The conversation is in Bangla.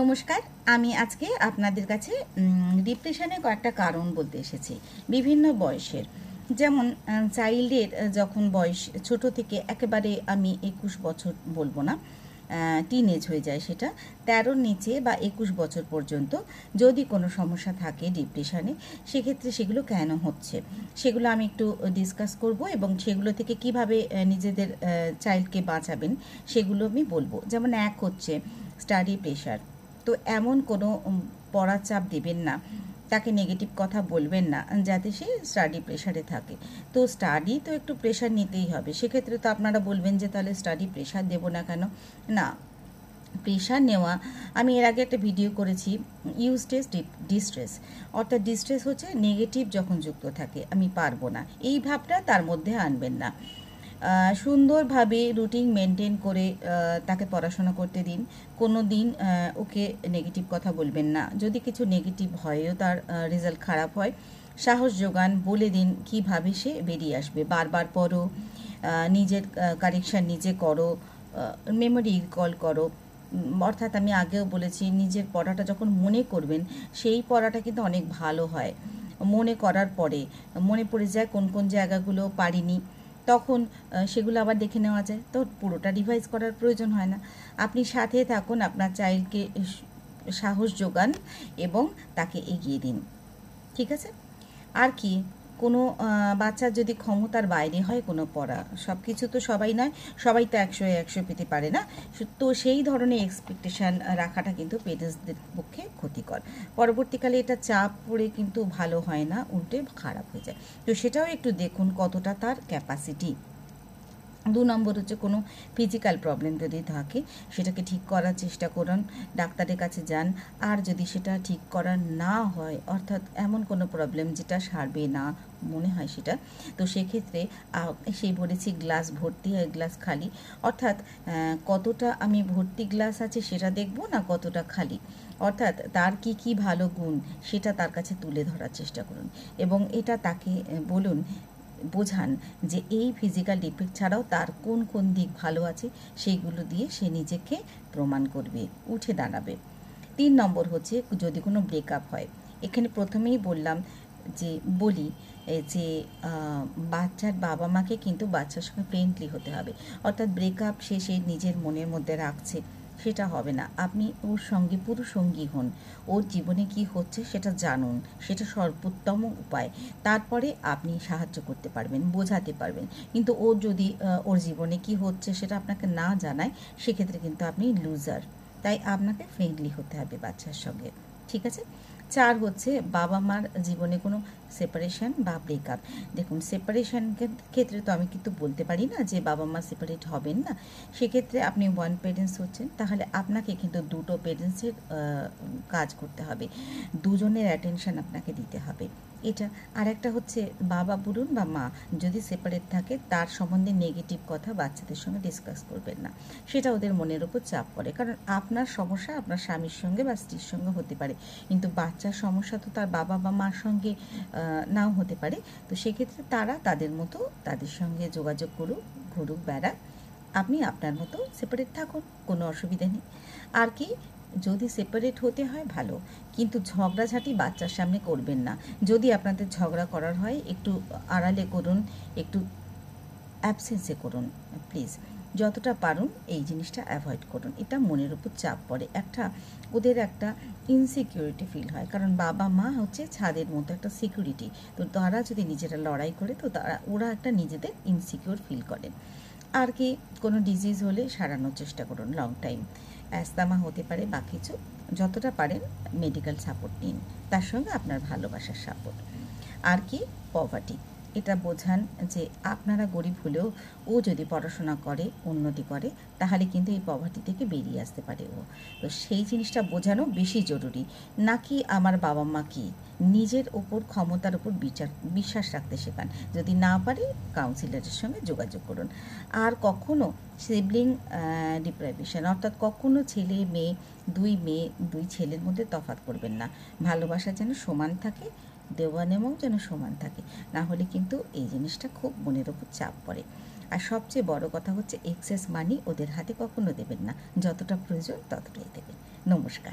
নমস্কার, আমি আজকে আপনাদের কাছে ডিপ্রেশনের কয়েকটা কারণ বলতে এসেছি। বিভিন্ন বয়সের। যেমন চাইল্ডের যখন বয়স ছোট থেকে একেবারে আমি একুশ বছর বলব না টিন এজ হয়ে যায় সেটা, তেরোর নিচে বা একুশ বছর পর্যন্ত যদি কোনো সমস্যা থাকে ডিপ্রেশনে সেক্ষেত্রে সেগুলো কেন হচ্ছে? সেগুলো আমি একটু ডিসকাস করব এবং সেগুলো থেকে কীভাবে নিজেদের চাইল্ডকে বাঁচাবেন, সেগুলো আমি বলব। যেমন, এক হচ্ছে স্টাডি প্রেশার তো এমন কোনো পড়ার চাপ দেবেন না। তাকে নেগেটিভ কথা বলবেন না, যাতে সে স্টাডি প্রেশারে থাকে। তো স্টাডি তো একটু প্রেশার নিতেই হবে। সেক্ষেত্রে তো আপনারা বলবেন যে, তাহলে স্টাডি প্রেশার দেবো না কেন? না। প্রেশার নেওয়া, আমি এর আগে একটা ভিডিও করেছি ইউস্টেস ডিস্ট্রেস অর্থাৎ ডিস্ট্রেস হচ্ছে নেগেটিভ যখন যুক্ত থাকে, আমি পারব না। এই ভাবটা তার মধ্যে আনবেন না। সুন্দরভাবে রুটিন মেনটেন করে তাকে পড়াশোনা করতে দিন। কোনো দিন ওকে নেগেটিভ কথা বলবেন না। যদি কিছু নেগেটিভ হয়ও তার রেজাল্ট খারাপ হয়, সাহস যোগান, বলে দিন কীভাবে সে বেরিয়ে আসবে। বারবার পড়ো নিজের কারেকশান নিজে করো মেমোরি রিকল করো। অর্থাৎ আমি আগেও বলেছি, নিজের পড়াটা যখন মনে করবেন, সেই পড়াটা কিন্তু অনেক ভালো হয়। মনে করার পরে, মনে পড়ে যায় কোন কোন জায়গাগুলো পারিনি। তখন সেগুলো আবার দেখে নেওয়া যায়। তো পুরোটা রিভাইজ করার প্রয়োজন হয় না। আপনি সাথে থাকুন, আপনার চাইল্ডকে সাহস যোগান এবং তাকে এগিয়ে দিন। ঠিক আছে? আর কি? কোনো বাচ্চার যদি ক্ষমতার বাইরে হয় কোনো পড়া সব কিছু তো সবাই নয়, সবাই তো একশো একশো পেতে পারে না। তো সেই ধরনের এক্সপেকটেশান রাখাটা কিন্তু পেরেন্টসদের পক্ষে ক্ষতিকর। পরবর্তীকালে এটা চাপ পড়ে কিন্তু ভালো হয় না, উল্টে খারাপ হয়ে যায়। তো সেটাও একটু দেখুন কতটা তার ক্যাপাসিটি দু নম্বর হচ্ছে কোনো ফিজিক্যাল প্রবলেম যদি থাকে, সেটাকে ঠিক করার চেষ্টা করুন, ডাক্তারের কাছে যান। আর যদি সেটা ঠিক করা না হয়, অর্থাৎ এমন কোনো প্রবলেম যেটা সারবে না মনে হয় সেটা, তো সেক্ষেত্রে সেই বলেছি গ্লাস ভর্তি হয় গ্লাস খালি। অর্থাৎ কতটা আমি ভর্তি গ্লাস আছে সেটা দেখব না কতটা খালি? অর্থাৎ তার কি কি ভালো গুণ, সেটা তার কাছে তুলে ধরার চেষ্টা করুন। এবং এটা তাকে বলুন বোঝান যে এই ফিজিক্যাল ডিফেক্ট ছাড়াও তার কোন কোন দিক ভালো আছে সেইগুলো দিয়ে সে নিজেকে প্রমাণ করবে, উঠে দাঁড়াবে। তিন নম্বর হচ্ছে যদি কোনো ব্রেকআপ হয়, এখানে প্রথমেই বললাম যে, বলি যে বাচ্চার বাবা মাকে কিন্তু বাচ্চার সঙ্গে ফ্রেন্ডলি হতে হবে। অর্থাৎ ব্রেকআপ সে সে নিজের মনের মধ্যে রাখছে। সেটা হবে না। আপনি ওর সঙ্গে পুরো সঙ্গী হন। ওর জীবনে কি হচ্ছে সেটা জানুন। সেটা সর্বোত্তম উপায়। তারপরে আপনি সাহায্য করতে পারবেন, বোঝাতে পারবেন। কিন্তু ও যদি ওর জীবনে কি হচ্ছে সেটা আপনাকে না জানায়, সেক্ষেত্রে কিন্তু আপনি লুজার তাই আপনাকে ফ্রেন্ডলি হতে হবে বাচ্চার সঙ্গে। ঠিক আছে? চার হচ্ছে বাবা মার জীবনে কোনো সেপারেশন বা ব্রেকআপ দেখুন সেপারেশন ক্ষেত্রে তো আমি কিন্তু বলতে পারি না যে বাবা মা সেপারেট হবেন না। সেক্ষেত্রে আপনি ওয়ান পেরেন্টস হচ্ছেন, তাহলে আপনাকে কিন্তু দুটো পেরেন্টসের কাজ করতে হবে। দুজনের অ্যাটেনশান আপনাকে দিতে হবে। এটা আর একটা হচ্ছে বাবা বলুন বা মা। যদি সেপারেট থাকে, তার সম্বন্ধে নেগেটিভ কথা বাচ্চাদের সঙ্গে ডিসকাস করবেন না। সেটা ওদের মনের উপর চাপ পড়ে। কারণ আপনার সমস্যা আপনার স্বামীর সঙ্গে বা স্ত্রীর সঙ্গে হতে পারে। কিন্তু বাচ্চার সমস্যা তো তার বাবা বা মার সঙ্গে নাও হতে পারে। তো সেক্ষেত্রে তারা তাদের মতো তাদের সঙ্গে যোগাযোগ করুক, ঘুরুক, বেড়াক। আপনি আপনার মতো সেপারেট থাকুন, কোনো অসুবিধা নেই। আর কি যদি সেপারেট হতে হয়, ভালো। কিন্তু ঝগড়াঝাটি বাচ্চার সামনে করবেন না। যদি আপনাদের ঝগড়া করার হয়, একটু আড়ালে করুন, একটু অ্যাবসেন্সে করুন প্লিজ যতটা পারুন, এই জিনিসটা অ্যাভয়েড করুন। এটা মনের উপর চাপ পড়ে। একটা, ওদের একটা ইনসিকিউরিটি ফিল হয়। কারণ বাবা মা হচ্ছে ছাদের মতো একটা সিকিউরিটি তো তারা যদি নিজেরা লড়াই করে, তো তারা, ওরা একটা নিজেদের ইনসিকিউর ফিল করে। আর কি কোনো ডিজিজ হলে সারানোর চেষ্টা করুন লং টাইম অ্যাস্তামা হতে পারে বা কিছু, যতটা পারেন মেডিকেল সাপোর্ট নিন। তার সঙ্গে আপনার ভালোবাসার সাপোর্ট আর কি পভার্টি এটা বোঝান যে আপনারা গরিব হলেও ও যদি পড়াশোনা করে, উন্নতি করে, তাহলে কিন্তু এই পভার্টি থেকে বেরিয়ে আসতে পারে ও। তো সেই জিনিসটা বোঝানো বেশি জরুরি। নাকি আমার বাবা মা কি? নিজের ওপর, ক্ষমতার উপর বিচার, বিশ্বাস রাখতে শেখান। যদি না পারে কাউন্সিলরের সঙ্গে যোগাযোগ করুন। আর কখনো সিবলিং ডিপ্রাইভেশন অর্থাৎ কখনো ছেলে, মেয়ে, দুই মেয়ে, দুই ছেলের মধ্যে তফাত করবেন না। ভালোবাসা যেন সমান থাকে দেওয়া নেওয়াও যেন সমান থাকে। না হলে কিন্তু এই জিনিসটা খুব মনের ওপর চাপ পড়ে। আর সবচেয়ে বড় কথা হচ্ছে এক্সেস মানি ওদের হাতে কখনো দেবেন না। যতটা প্রয়োজন ততটাই দেবেন। নমস্কার।